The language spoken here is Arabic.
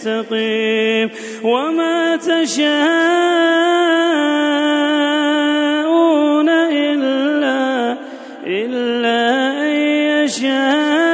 يستقيم وما تشاءون إلا إلا أن يشاء.